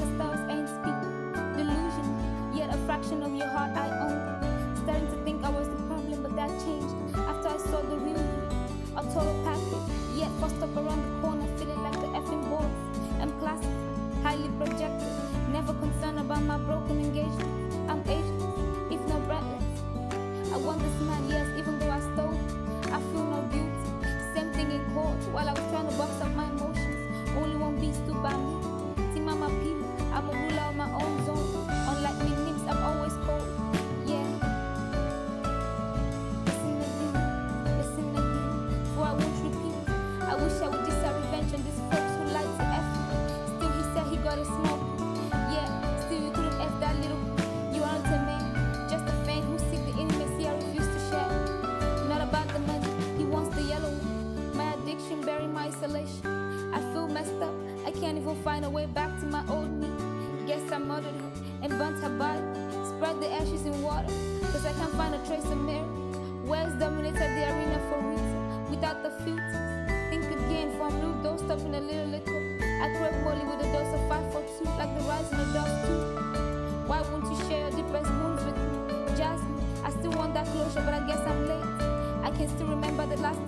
the stars ain't speak. Delusion, yet a fraction of your heart I own. Starting to think I was the problem, but that changed after I saw the real you. A total package, yet fussed up around the corner, feeling like the effing boss. I'm classic, highly projected, never concerned about my broken engagement. I'm can't even find a way back to my old me. Guess I murdered her and burnt her body. Spread the ashes in water, cause I can't find a trace of Mary. Where's dominated the arena for reason? Without the filters, think again for a new, don't stop in a little liquor. I crave holy with a dose of five for two, like the rise in the dark too. Why won't you share your deepest wounds with me? Jasmine, I still want that closure, but I guess I'm late. I can still remember the last